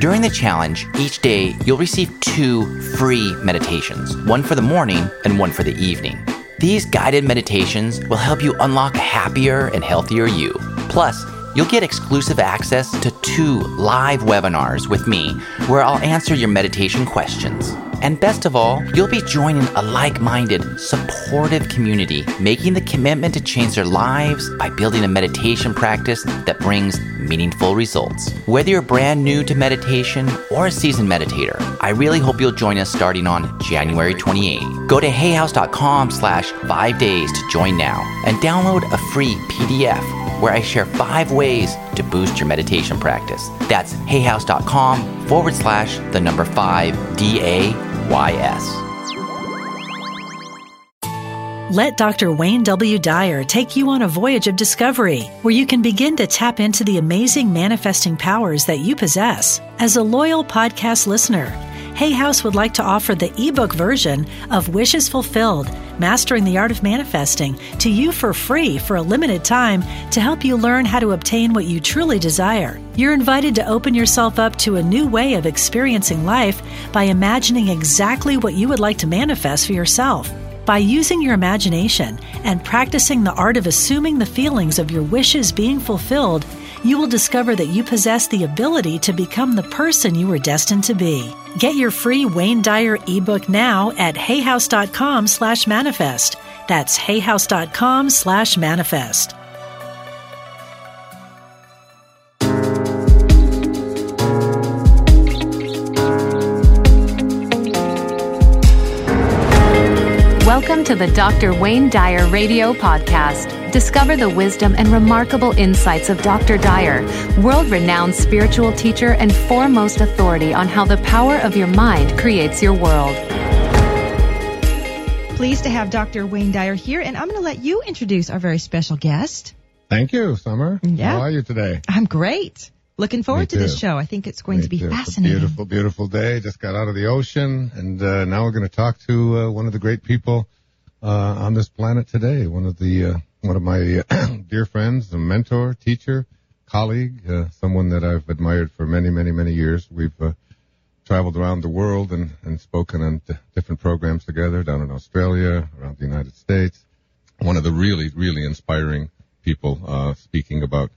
During the challenge, each day you'll receive two free meditations one for the morning and one for the evening. These guided meditations will help you unlock a happier and healthier you. Plus, you'll get exclusive access to two live webinars with me where I'll answer your meditation questions. And best of all, you'll be joining a like minded, supportive community, making the commitment to change their lives by building a meditation practice that brings meaningful results. Whether you're brand new to meditation or a seasoned meditator, I really hope you'll join us starting on January 28. Go to hayhouse.com slash five days to join now and download a free PDF where I share five ways to boost your meditation practice. That's hayhouse.com forward slash the number five D A Y S. Let Dr. Wayne W. Dyer take you on a voyage of discovery where you can begin to tap into the amazing manifesting powers that you possess. As a loyal podcast listener, Hay House would like to offer the ebook version of Wishes Fulfilled Mastering the Art of Manifesting to you for free for a limited time to help you learn how to obtain what you truly desire. You're invited to open yourself up to a new way of experiencing life by imagining exactly what you would like to manifest for yourself. By using your imagination and practicing the art of assuming the feelings of your wishes being fulfilled, you will discover that you possess the ability to become the person you were destined to be. Get your free Wayne Dyer ebook now at hayhouse.com slash manifest. That's hayhouse.com slash manifest. Welcome to the Dr. Wayne Dyer Radio Podcast. Discover the wisdom and remarkable insights of Dr. Dyer, world renowned spiritual teacher and foremost authority on how the power of your mind creates your world. Pleased to have Dr. Wayne Dyer here, and I'm going to let you introduce our very special guest. Thank you, Summer. Yeah. How are you today? I'm great. Looking forward to this show. I think it's going Me to be too. Fascinating. beautiful, beautiful day. Just got out of the ocean, and uh, now we're going to talk to uh, one of the great people on this planet today. One of the uh, one of my uh, dear friends, a mentor, teacher, colleague, uh, someone that I've admired for many, many, many years. We've uh, traveled around the world and, and spoken on d- different programs together down in Australia, around the United States. One of the really, really inspiring people uh, speaking about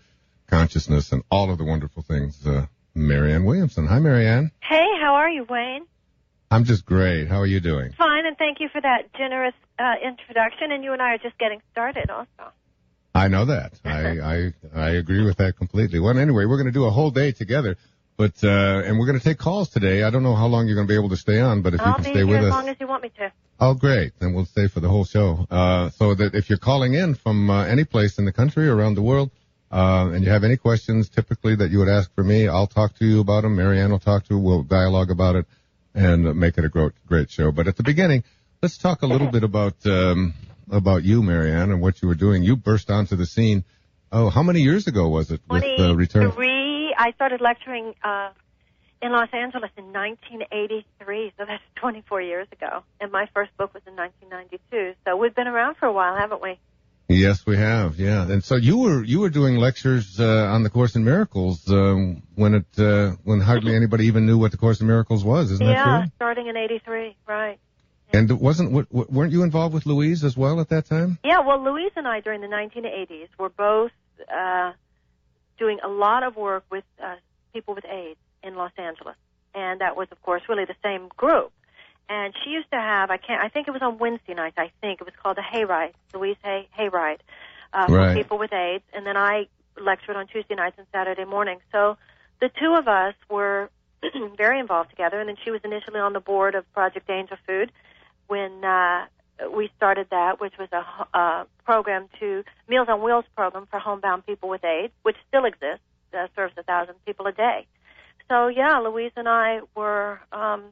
consciousness and all of the wonderful things. Uh, Marianne Williamson. Hi, Marianne. Hey, how are you, Wayne? I'm just great. How are you doing? Fine, and thank you for that generous uh, introduction. And you and I are just getting started, also. I know that. I, I, I agree with that completely. Well, anyway, we're going to do a whole day together, but, uh, and we're going to take calls today. I don't know how long you're going to be able to stay on, but if you I'll can be stay here with as us. long as you want me to. Oh, great. Then we'll stay for the whole show. Uh, so that if you're calling in from uh, any place in the country or around the world, uh, and you have any questions typically that you would ask for me, I'll talk to you about them. Marianne will talk to, we'll dialogue about it and uh, make it a great, great show. But at the beginning, let's talk a little bit about, um, about you, Marianne, and what you were doing. You burst onto the scene. Oh, how many years ago was it with the return? 23. I started lecturing uh, in Los Angeles in 1983, so that's 24 years ago. And my first book was in 1992. So we've been around for a while, haven't we? Yes, we have. Yeah, and so you were you were doing lectures uh, on the Course in Miracles um, when it uh, when hardly anybody even knew what the Course in Miracles was. Isn't that true? yeah, starting in 83, right. And wasn't weren't you involved with Louise as well at that time? Yeah, well, Louise and I during the 1980s were both uh, doing a lot of work with uh, people with AIDS in Los Angeles, and that was, of course, really the same group. And she used to have, I can't, I think it was on Wednesday nights. I think it was called a hayride, Louise Hay Hayride, uh, Right. for people with AIDS. And then I lectured on Tuesday nights and Saturday mornings. So the two of us were very involved together. And then she was initially on the board of Project Angel Food when uh, we started that, which was a uh, program to Meals on Wheels program for homebound people with AIDS, which still exists, uh, serves a thousand people a day. so yeah, Louise and I were um,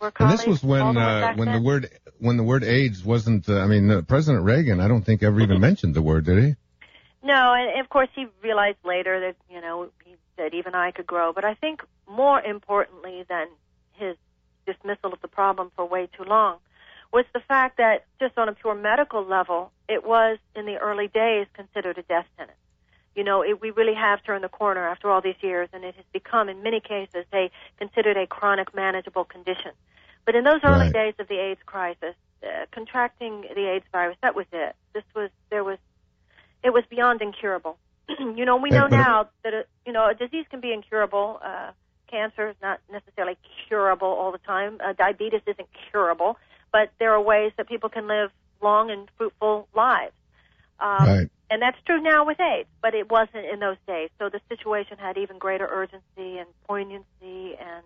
And this was when uh, when the word when the word AIDS wasn't. Uh, I mean, uh, President Reagan. I don't think ever even mentioned the word, did he? No, and of course he realized later that you know he, that even I could grow. But I think more importantly than his dismissal of the problem for way too long was the fact that just on a pure medical level, it was in the early days considered a death sentence. You know, it, we really have turned the corner after all these years, and it has become, in many cases, a considered a chronic manageable condition. But in those early Right. days of the AIDS crisis, uh, contracting the AIDS virus, that was it. This was there was it was beyond incurable. you know, we know now that a, you know a disease can be incurable. Uh, cancer is not necessarily curable all the time. Uh, diabetes isn't curable, but there are ways that people can live long and fruitful lives. Um, Right. And that's true now with AIDS, but it wasn't in those days. So the situation had even greater urgency and poignancy and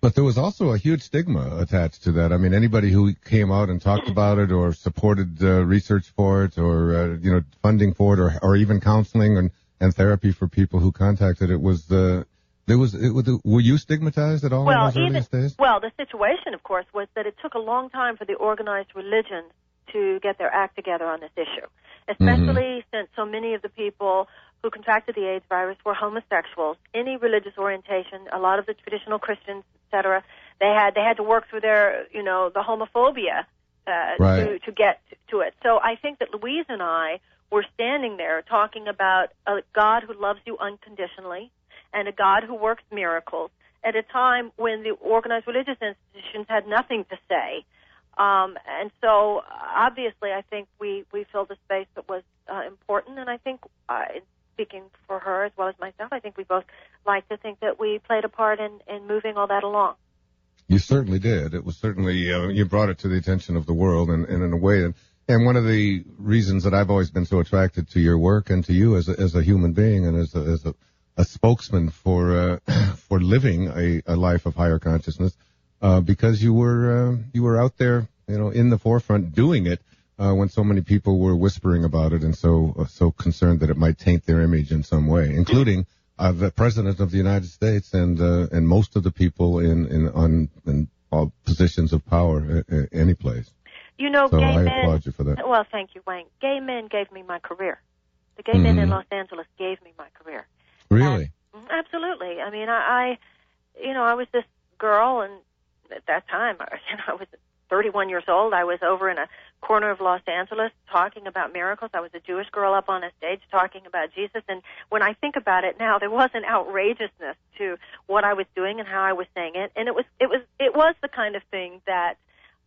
But there was also a huge stigma attached to that. I mean, anybody who came out and talked about it or supported uh, research for it or, uh, you know, funding for it or, or even counseling and, and therapy for people who contacted it was, uh, there was, it, was- were you stigmatized at all well, in those even earliest days? well, the situation, of course, was that it took a long time for the organized religions to get their act together on this issue, especially since so many of the people who contracted the AIDS virus were homosexuals, any religious orientation. A lot of the traditional Christians, etc., they had they had to work through their, you know, the homophobia uh, Right. to to get to it. So I think that Louise and I were standing there talking about a God who loves you unconditionally and a God who works miracles at a time when the organized religious institutions had nothing to say. Um, and so, obviously, I think we, we filled a space that was uh, important, and I think, uh, speaking for her as well as myself, I think we both like to think that we played a part in, in moving all that along. You certainly did. It was certainly, uh, you brought it to the attention of the world and, and in a way, and, and one of the reasons that I've always been so attracted to your work and to you as a, as a human being and as a, as a, a spokesman for, uh, for living a, a life of higher consciousness, uh, because you were, uh, you were out there, you know, in the forefront doing it, uh, when so many people were whispering about it and so, uh, so concerned that it might taint their image in some way, including, uh, the president of the United States and, uh, and most of the people in, in, on, in all positions of power, any place. You know, So gay I men. applaud you for that. Well, thank you, Wayne. Gay men gave me my career. The gay men in Mhm. Los Angeles gave me my career. Really? Mhm, Absolutely. I mean, I, I, you know, I was this girl, and at that time, I, you know, I was 31 years old. I was over in a corner of Los Angeles talking about miracles. I was a Jewish girl up on a stage talking about Jesus. And when I think about it now, there was an outrageousness to what I was doing and how I was saying it, and it was, it was, it was the kind of thing that,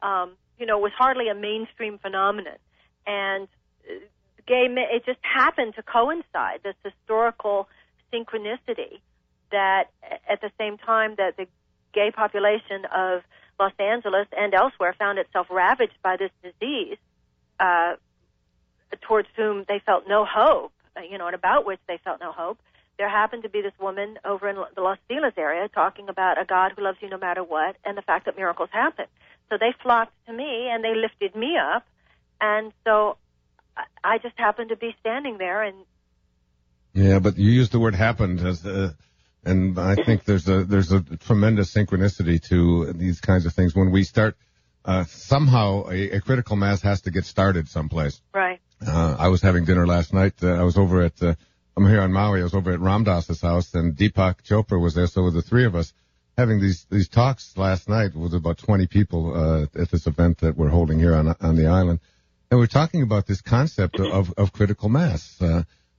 um, you know, was hardly a mainstream phenomenon. And uh, gay it just happened to coincide this historical synchronicity that at the same time that the gay population of Los Angeles and elsewhere found itself ravaged by this disease, uh, towards whom they felt no hope, you know, and about which they felt no hope. There happened to be this woman over in the Los Feliz area talking about a God who loves you no matter what and the fact that miracles happen. So they flocked to me and they lifted me up. And so I- just happened to be standing there and Yeah, but you used the word happened as, uh, and I think there's a, there's a tremendous synchronicity to these kinds of things. When we start, uh, somehow a, a critical mass has to get started someplace. right. Uh, I was having dinner last night. Uh, I was over at, uh, I'm here on Maui. I was over at Ram Dass's house and Deepak Chopra was there. So the three of us having these, these talks last night with about 20 people, uh, at this event that we're holding here on, on the island. And we're talking about this concept of, of critical mass.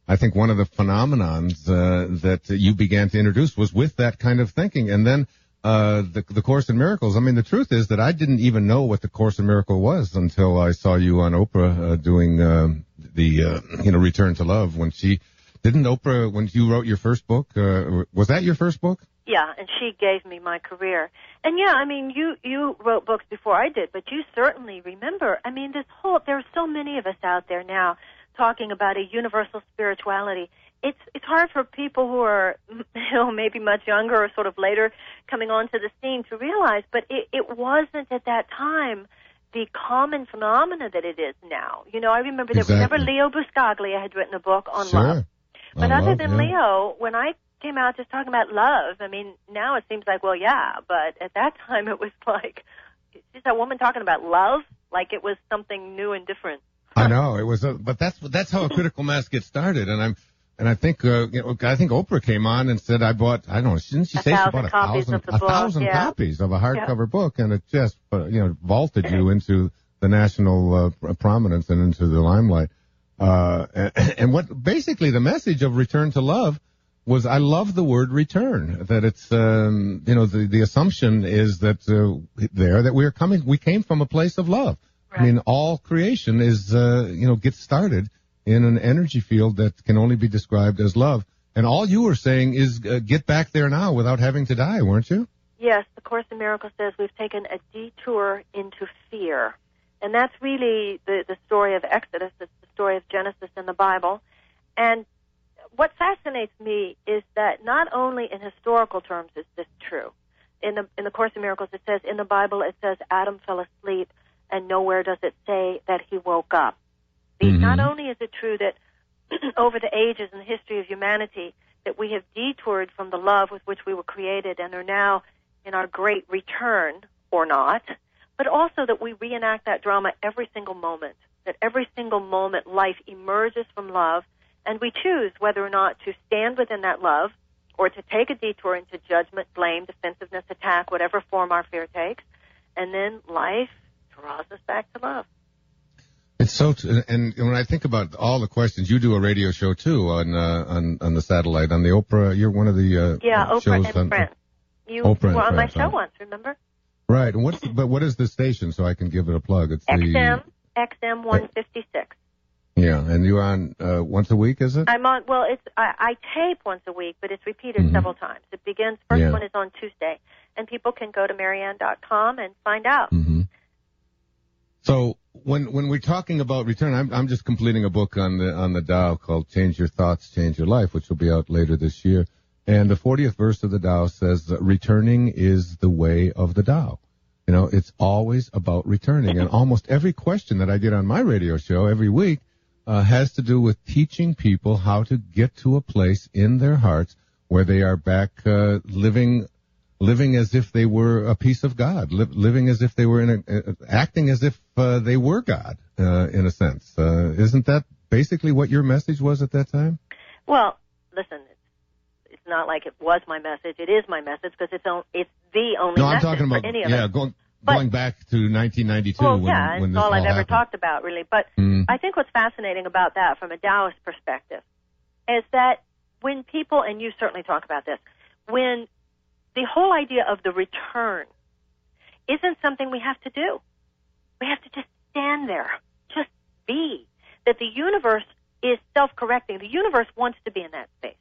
Uh, I think one of the phenomenons, uh, that you began to introduce was with that kind of thinking. And then, uh, the, the Course in Miracles. I mean, the truth is that I didn't even know what the Course in Miracle was until I saw you on Oprah, uh, doing, um, the, uh, you know, Return to Love when she, didn't Oprah, when you wrote your first book, uh, was that your first book? Yeah, and she gave me my career. And yeah, I mean, you you wrote books before I did, but you certainly remember. I mean, this whole there are so many of us out there now talking about a universal spirituality. It's it's hard for people who are you know maybe much younger or sort of later coming onto the scene to realize, but it, it wasn't at that time the common phenomena that it is now. You know, I remember there was never Leo Buscaglia had written a book on sure. love. But On other love, than yeah. Leo, when I came out just talking about love. I mean, now it seems like, well, yeah, but at that time it was like, just that woman talking about love, like it was something new and different. I know it was, a, but that's that's how a critical mass gets started, and I'm. And I think uh, you know, I think Oprah came on and said I bought I don't know didn't she A say she bought a thousand a book, thousand yeah. copies of a hardcover book and it just uh, you know vaulted you into the national uh, prominence and into the limelight. Uh, and, and what basically the message of Return to Love was I love the word return. That it's um, you know the the assumption is that uh, there that we are coming we came from a place of love. I mean all creation is uh, you know gets started in an energy field that can only be described as love. And all you were saying is uh, get back there now without having to die, weren't you? Yes, the Course in Miracles says we've taken a detour into fear. And that's really the, the story of Exodus. It's the story of Genesis in the Bible. And what fascinates me is that not only in historical terms is this true. In the, in the Course in Miracles, it says, in the Bible, it says Adam fell asleep, and nowhere does it say that he woke up. The- mm-hmm. Not only is it true that over the ages and the history of humanity, that we have detoured from the love with which we were created and are now in our great return or not, but also that we reenact that drama every single moment, that every single moment life emerges from love, and we choose whether or not to stand within that love or to take a detour into judgment, blame, defensiveness, attack, whatever form our fear takes, and then life draws us back to love. It's so, t- and when I think about all the questions, you do a radio show too on uh, on on the satellite on the Oprah. You're one of the uh, Yeah, Oprah and on, Friends. You Oprah were on my show right. once, remember? Right. And what's the, but what is the station so I can give it a plug? It's the XM, XM 156. yeah, and you're on uh, once a week, is it? I'm on. Well, it's I, I tape once a week, but it's repeated Mhm. several times. It begins. First Yeah. one is on Tuesday, and people can go to Marianne.com and find out. hmm So when when we're talking about return, I'm I'm just completing a book on the on the Tao called "Change Your Thoughts, Change Your Life," which will be out later this year. And the 40th verse of the Tao says, "Returning is the way of the Tao." You know, it's always about returning. And almost every question that I get on my radio show every week uh, has to do with teaching people how to get to a place in their hearts where they are back uh, living living as if they were a piece of God, li- living as if they were in a, uh, acting as if uh, they were God, uh, in a sense. Uh, isn't that basically what your message was at that time? Well, listen, it's, not like it was my message. It is my message because it's on, it's the only No, I'm talking about any of yeah, going going back to 1992 Well, when yeah, when it's all I've ever talked about, really. But Mm. I think what's fascinating about that from a Taoist perspective is that when people, and you certainly talk about this, when the whole idea of the return isn't something we have to do. We have to just stand there, just be. That the universe is self-correcting. The universe wants to be in that space.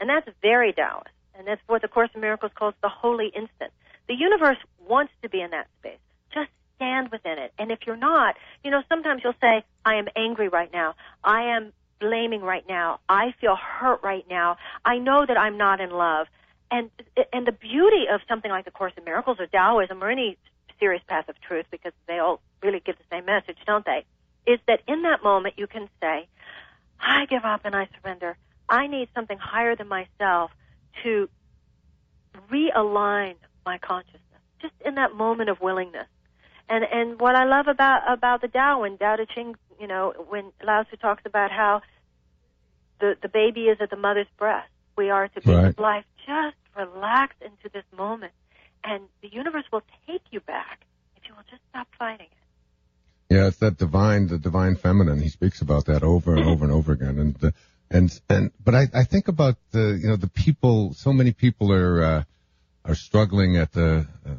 And that's very Taoist. And that's what the Course in Miracles calls the holy instant. The universe wants to be in that space. Just stand within it. And if you're not, you know, sometimes you'll say, I am angry right now. I am blaming right now. I feel hurt right now. I know that I'm not in love. And, and the beauty of something like the Course in Miracles or Taoism or any serious path of truth, because they all really give the same message, don't they? Is that in that moment you can say, I give up and I surrender. I need something higher than myself to realign my consciousness. Just in that moment of willingness. And and what I love about about the Tao and Tao Te Ching, you know, when Lao Tzu talks about how the the baby is at the mother's breast, we are to be Right. life. Just relax into this moment, and the universe will take you back if you will just stop fighting it. Yeah, it's that divine, the divine feminine. He speaks about that over and over and over again. And uh, and and, but I, I think about the, you know, the people. So many people are uh, are struggling at the uh,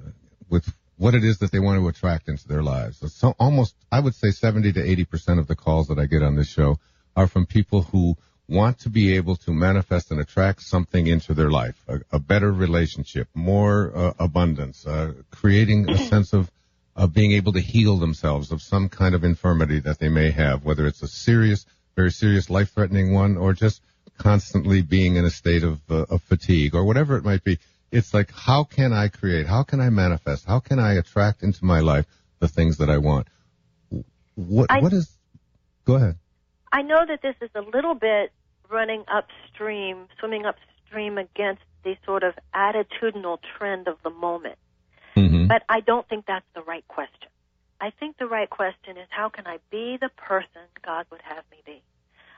with what it is that they want to attract into their lives. So almost, I would say, seventy to eighty percent of the calls that I get on this show are from people who want to be able to manifest and attract something into their life, a, a better relationship, more uh, abundance, uh, creating a sense of of being able to heal themselves of some kind of infirmity that they may have, whether it's a serious, very serious, life-threatening one, or just constantly being in a state of, uh, of fatigue, or whatever it might be. It's like, how can I create? How can I manifest? How can I attract into my life the things that I want? What I- what is? Go ahead. I know that this is a little bit running upstream, swimming extreme against the sort of attitudinal trend of the moment. Mm-hmm. But I don't think that's the right question. I think the right question is how can I be the person God would have me be?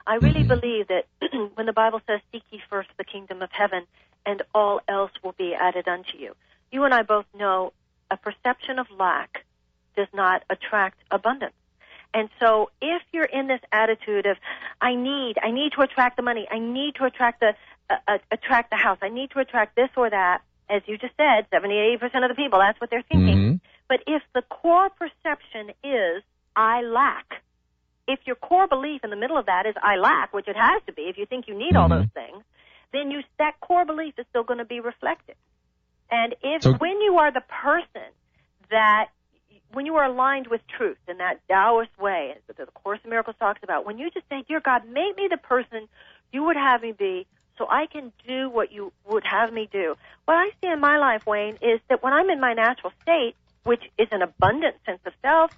I really Mhm. believe that when the Bible says, Seek ye first the kingdom of heaven, and all else will be added unto you. You and I both know a perception of lack does not attract abundance. And so if you're in this attitude of, I need, I need to attract the money, I need to attract the, uh, uh, attract the house, I need to attract this or that, as you just said, 70, 80% of the people, that's what they're thinking. Mhm. But if the core perception is, I lack, if your core belief in the middle of that is, I lack, which it has to be if you think you need all Mhm. those things, then you, that core belief is still going to be reflected. And if, So- when you are the person that, when you are aligned with truth in that Taoist way that the Course in Miracles talks about, when you just say, Dear God, make me the person you would have me be so I can do what you would have me do. What I see in my life, Wayne, is that when I'm in my natural state, which is an abundant sense of self,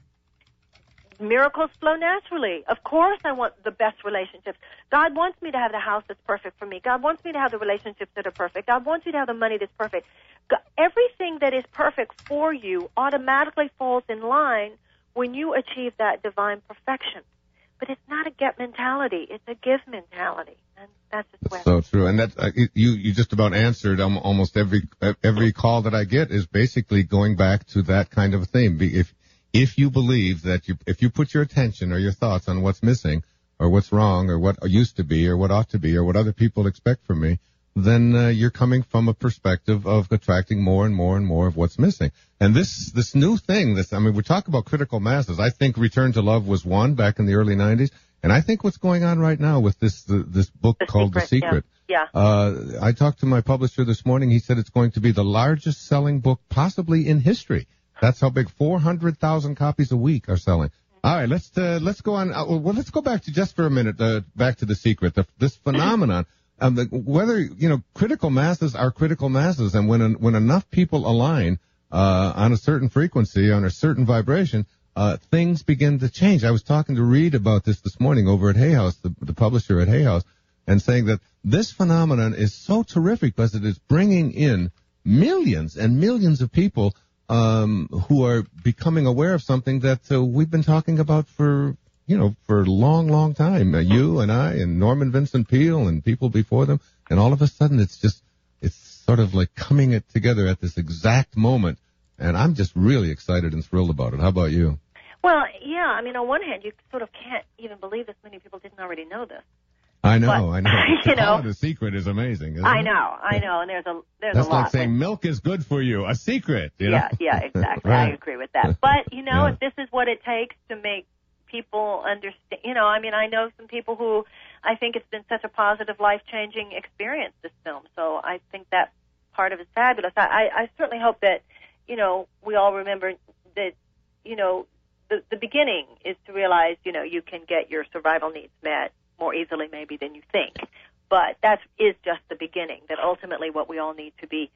miracles flow naturally. Of course, I want the best relationships. God wants me to have the house that's perfect for me. God wants me to have the relationships that are perfect. God wants you to have the money that's perfect. Go- Everything that is perfect for you automatically falls in line when you achieve that divine perfection. But it's not a get mentality; it's a give mentality, and that's just. So true, and that uh, you you just about answered um, almost every every call that I get is basically going back to that kind of. Be- If if you believe that you if you put your attention or your thoughts on what's missing or what's wrong or what used to be or what ought to be or what other people expect from me, then uh, you're coming from a perspective of attracting more and more and more of what's missing. And this this new thing, this I mean, we talk about critical masses. I think Return to Love was one back in the early '90s, and I think what's going on right now with this the, this book The called The Secret, Secret. Yeah. Uh, I talked to my publisher this morning. He said it's going to be the largest selling book possibly in history. That's how big 400,000 copies a week are selling. All right, let's uh, let's go on. Uh, well, let's go back to just for a minute. Uh, back to the secret. The, this phenomenon. Um, the, whether you know critical masses are critical masses, and when when enough people align uh, on a certain frequency, on a certain vibration, uh, things begin to change. I was talking to Reid about this this morning over at Hay House, the, the publisher at Hay House, and saying that this phenomenon is so terrific because it is bringing in millions and millions of people um, who are becoming aware of something that uh, we've been talking about for you know for a long, long time. Uh, you and I and Norman Vincent Peale and people before them, and all of a sudden it's just it's sort of like coming it together at this exact moment, and I'm just really excited and thrilled about it. How about you? Well, yeah. I mean, on one hand, you sort of can't even believe this many people didn't already know this. I know, But, I know. you know- the secret is amazing. isn't I it? know, I know, and there's a there's That's a lot. like saying milk is good for you. A secret. You yeah, know? yeah, exactly. I agree with that. But you know, Yeah. if this is what it takes to make people understand, you know, I mean, I know some people who I think it's been such a positive, life-changing experience. This film, so I think that part of it's fabulous. I, I, I certainly hope that you know we all remember that you know the the beginning is to realize you know you can get your survival needs met more easily maybe than you think. But that is just the beginning. That ultimately what we all need to be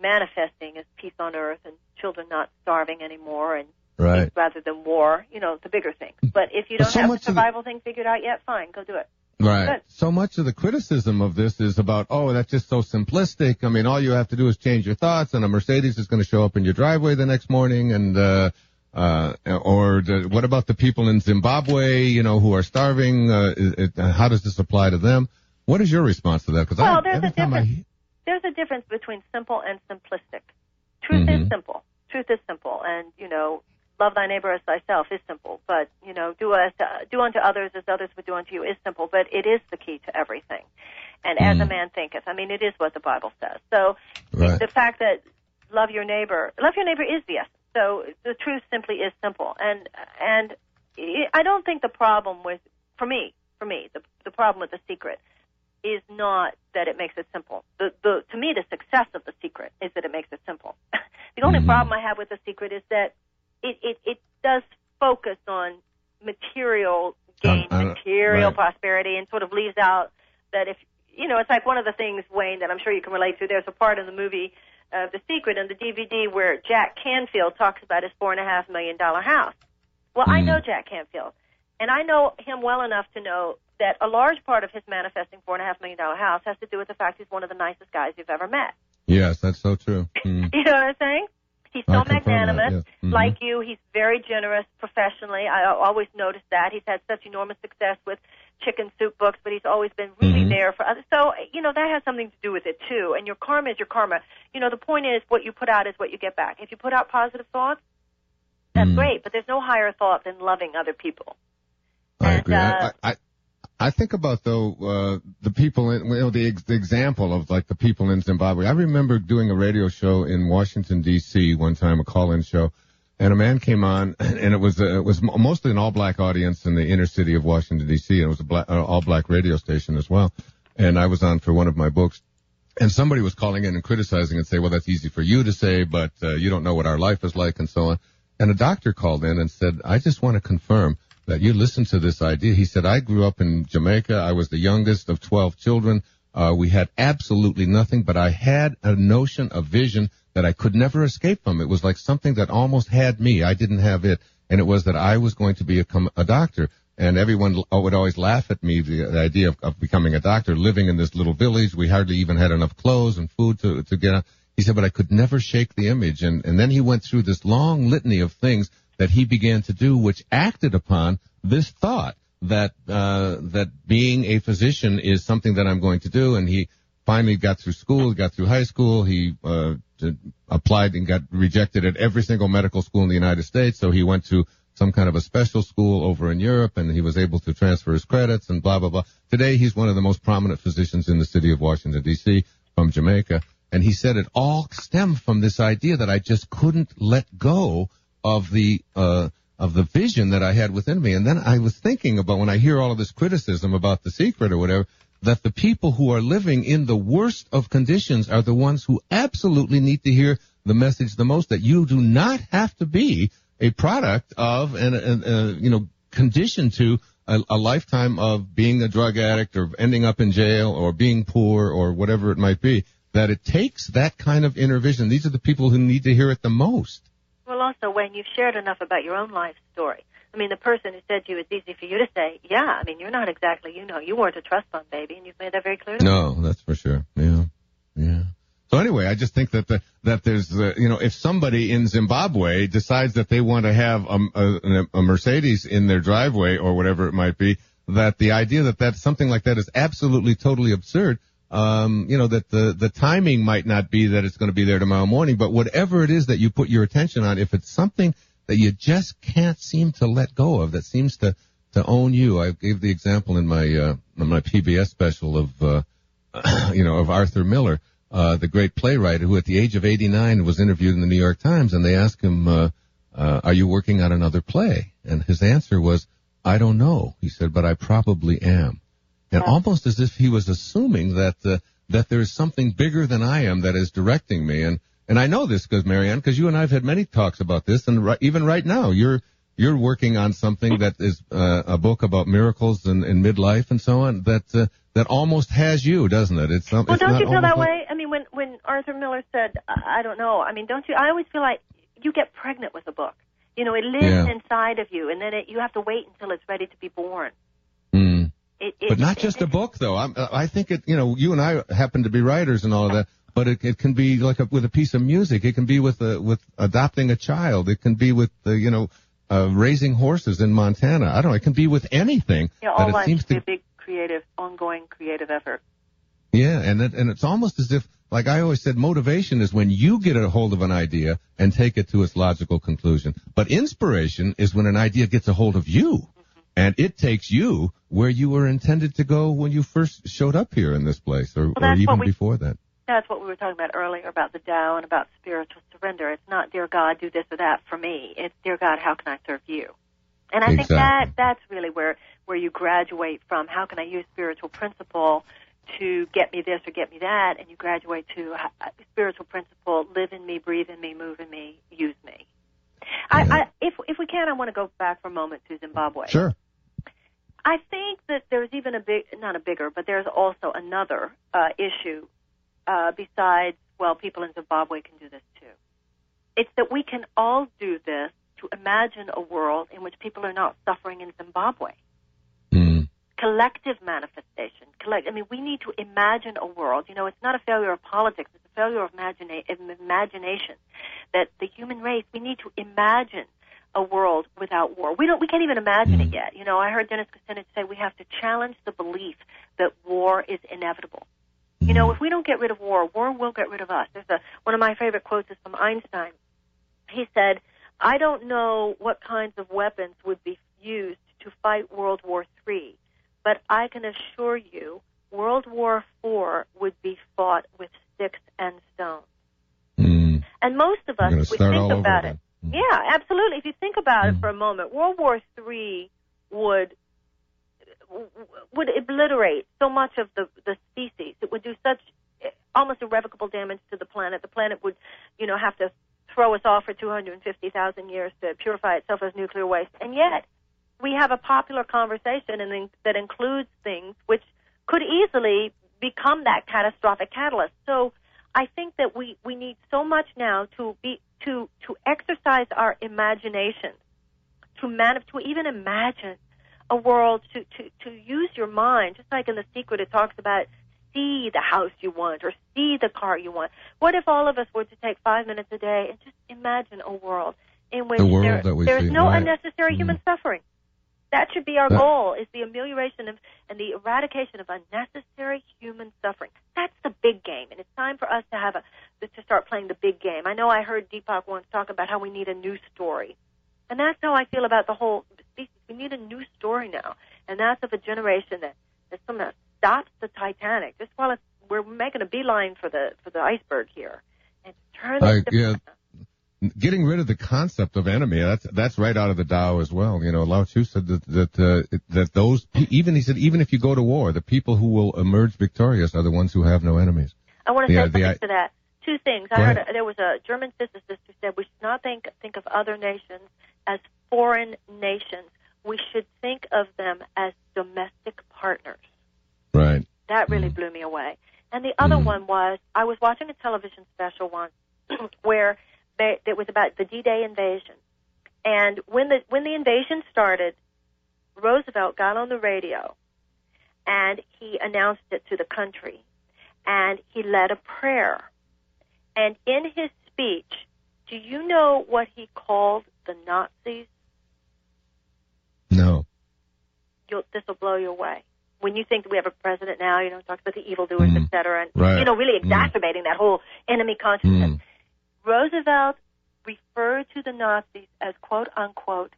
manifesting is peace on earth and children not starving anymore and Right. rather than war, you know, the bigger things. But if you don't so have the of the- survival thing figured out yet, fine, go do it. Right. Good. So much of the criticism of this is about, oh, that's just so simplistic. I mean, all you have to do is change your thoughts, and a Mercedes is going to show up in your driveway the next morning. And uh, uh, or the, what about the people in Zimbabwe, you know, who are starving? Uh, is it, uh, how does this apply to them? What is your response to that? Because Well, I, there's a time I, difference. There's a difference between simple and simplistic. Truth Mhm. is simple. Truth is simple, and you know, love thy neighbor as thyself is simple. But you know, do us do unto others as others would do unto you is simple. But it is the key to everything. And as a Mhm. man thinketh, I mean, it is what the Bible says. So right. the fact that love your neighbor, love your neighbor is the essence. So the truth simply is simple, and and I don't think the problem with, for me, for me, the the problem with the secret is not that it makes it simple. The the to me the success of the secret is that it makes it simple. the only Mhm. problem I have with the secret is that it it it does focus on material gain, Um, uh, material right. prosperity, and sort of leaves out that if you know, it's like one of the things, Wayne, that I'm sure you can relate to. There's a part in the movie, uh, The Secret, in the DVD where Jack Canfield talks about his four and a half million dollar house. Well, I Mhm. know Jack Canfield. And I know him well enough to know that a large part of his manifesting four and a half million dollar house has to do with the fact he's one of the nicest guys you've ever met. Yes, that's so true. Mm. You know what I'm saying? He's so confirm that, magnanimous, yes. Mhm. like you. He's very generous professionally. I always noticed that. He's had such enormous success with chicken soup books, but he's always been really Mhm. there for others. So, you know, that has something to do with it too. And your karma is your karma. You know, the point is what you put out is what you get back. If you put out positive thoughts, that's Mm. great, but there's no higher thought than loving other people. I And, agree. uh, I, I I think about though uh, the people in you know the, ex- the example of like the people in Zimbabwe. I remember doing a radio show in Washington D.C. one time, a call-in show, and a man came on, and it was uh, it was mostly an all-black audience in the inner city of Washington D.C. and it was a black, uh, all-black radio station as well, and I was on for one of my books. And somebody was calling in and criticizing and say, well, that's easy for you to say, but uh, you don't know what our life is like and so on. And a doctor called in and said, I just want to confirm that you listen to this idea. He said, I grew up in Jamaica. I was the youngest of 12 children. Uh, we had absolutely nothing, but I had a notion, a vision that I could never escape from. It was like something that almost had me. I didn't have it. And it was that I was going to become a doctor. And everyone would always laugh at me, the, the idea of, of becoming a doctor, living in this little village. We hardly even had enough clothes and food to, to get on. He said, but I could never shake the image. And, and then he went through this long litany of things that he began to do, which acted upon this thought that, uh, that being a physician is something that I'm going to do. And he finally got through school, got through high school. He, uh, applied and got rejected at every single medical school in the United States. So he went to some kind of a special school over in Europe and he was able to transfer his credits and blah, blah, blah. Today he's one of the most prominent physicians in the city of Washington DC from Jamaica. And he said it all stemmed from this idea that I just couldn't let go of the, uh, of the vision that I had within me. And then I was thinking about when I hear all of this criticism about the secret or whatever, that the people who are living in the worst of conditions are the ones who absolutely need to hear the message the most that you do not have to be a product of and, and uh, you know conditioned to a, a lifetime of being a drug addict or ending up in jail or being poor or whatever it might be. That it takes that kind of inner vision. These are the people who need to hear it the most Well, also, when you've shared enough about your own life story, I mean, the person who said to you, it's easy for you to say, yeah, I mean, you're not exactly, you know, you weren't a trust fund baby, and you've made that very clear to me. No, that's for sure. Yeah, yeah. So anyway, I just think that the, that there's uh, you know if somebody in Zimbabwe decides that they want to have a, a, a Mercedes in their driveway or whatever it might be, that the idea that that something like that is absolutely totally absurd. Um, you know that the the timing might not be that it's going to be there tomorrow morning, but whatever it is that you put your attention on, if it's something that you just can't seem to let go of, that seems to to own you. I gave the example in my uh, in my PBS special of uh, you know of Arthur Miller, uh, the great playwright who at the age of 89 was interviewed in the New York Times, and they asked him, uh, uh, "Are you working on another play?" And his answer was, "I don't know." He said, "But I probably am." And almost as if he was assuming that uh, that there is something bigger than I am that is directing me. And and I know this because Marianne, because you and I have had many talks about this, and ri- even right now, you're you're working on something that is uh, a book about miracles in, in midlife and so on. That uh, that almost has you, doesn't it? It's some, Well, it's don't you feel that like- way? I mean, when when Arthur Miller said, I I don't know. I mean, don't you? I always feel like you get pregnant with a book. You know, it lives Yeah. inside of you, and then it, you have to wait until it's ready to be born. It, it, But not just a book, though. I'm, I think it. You know, you and I happen to be writers and all of that. But it, it can be like a, with a piece of music. It can be with a, with adopting a child. It can be with uh, you know uh, raising horses in Montana. I don't know. It can be with anything. That all it life seems should be a big creative, ongoing creative effort. Yeah, and it, and it's almost as if, like I always said, motivation is when you get a hold of an idea and take it to its logical conclusion. But inspiration is when an idea gets a hold of you, and it takes you where you were intended to go when you first showed up here in this place, or, or even we- before that. That's what we were talking about earlier about the Tao and about spiritual surrender. It's not, dear God, do this or that for me. It's, dear God, how can I serve you? And I think that that's really where where you graduate from. How can I use spiritual principle to get me this or get me that? And you graduate to uh, spiritual principle: live in me, breathe in me, move in me, use me. I, I, if if we can, I want to go back for a moment to Zimbabwe. Sure. I think that there's even a big, not a bigger, but there's also another uh, issue uh, besides, well, people in Zimbabwe can do this too. It's that we can all do this to imagine a world in which people are not suffering in Zimbabwe. Mm. Collective manifestation. Collect. I mean, we need to imagine a world. You know, it's not a failure of politics; it's a failure of imagina- imagination. That the human race, we need to imagine a world without war. We don't. We can't even imagine it yet. You know, I heard Dennis Kucinich say we have to challenge the belief that war is inevitable. You know, if we don't get rid of war, war will get rid of us. There's a one of my favorite quotes is from Einstein. He said, "I don't know what kinds of weapons would be used to fight World War III, but I can assure you, World War IV would be fought with sticks and stones." Mm. And most of us would think about again. It. Yeah, absolutely. If you think about it mm-hmm. for a moment, World War III would would obliterate so much of the the species. It would do such almost irrevocable damage to the planet. The planet would, you know, have to throw us off for 250,000 years to purify itself as nuclear waste. And yet, we have a popular conversation and in- that includes things which could easily become that catastrophic catalyst. So I think that we, we need so much now to be to to exercise our imagination, to man to even imagine a world to, to, to use your mind, just like in the secret it talks about see the house you want or see the car you want. What if all of us were to take five minutes a day and just imagine a world in which The world there, that we there's see, no right. unnecessary human mm. suffering? That should be our That- goal: is the amelioration of and the eradication of unnecessary human suffering. That's the big game, and it's time for us to have a to start playing the big game. I know I heard Deepak once talk about how we need a new story, and that's how I feel about the whole species. We need a new story now, and that's of a generation that that somehow stops the Titanic just while it's, we're making a beeline for the for the iceberg here, and turn I- yeah. Getting rid of the concept of enemy, that's, that's right out of the Tao as well. You know, Lao Tzu said that, that, uh, that those even he said, even if you go to war, the people who will emerge victorious are the ones who have no enemies. I want to Yeah, say the something i- to that. Two things. I heard a, there was a German physicist who said we should not think think of other nations as foreign nations. We should think of them as domestic partners. Right. That really Mm. blew me away. And the other Mm. one was I was watching a television special once where they, it was about the D-Day invasion. And when the when the invasion started, Roosevelt got on the radio and he announced it to the country. And he led a prayer. And in his speech, do you know what he called the Nazis? No. You'll, this will blow you away. When you think that we have a president now, you know, talks about the evildoers, Mm. et cetera, and Right. you know, really Mm. exacerbating that whole enemy consciousness. Mm. Roosevelt referred to the Nazis as quote unquote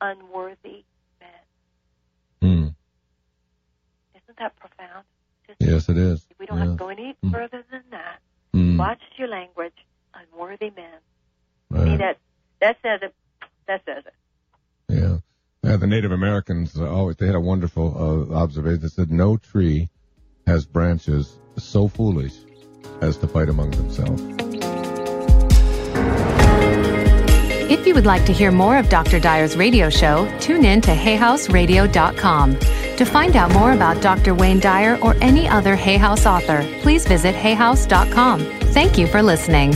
unworthy men. Mm. Isn't that profound? Just, Yes, it is. We don't have to go any Mm. further than that. Mm. Watch your language. Unworthy men. See that that says it. That says it. Yeah. Yeah, the Native Americans uh, always they had a wonderful uh, observation. They said no tree has branches so foolish as to fight among themselves. If you would like to hear more of Dr. Dyer's radio show, tune in to hayhouseradio.com. To find out more about Dr. Wayne Dyer or any other Hay House author, please visit hayhouse.com. Thank you for listening.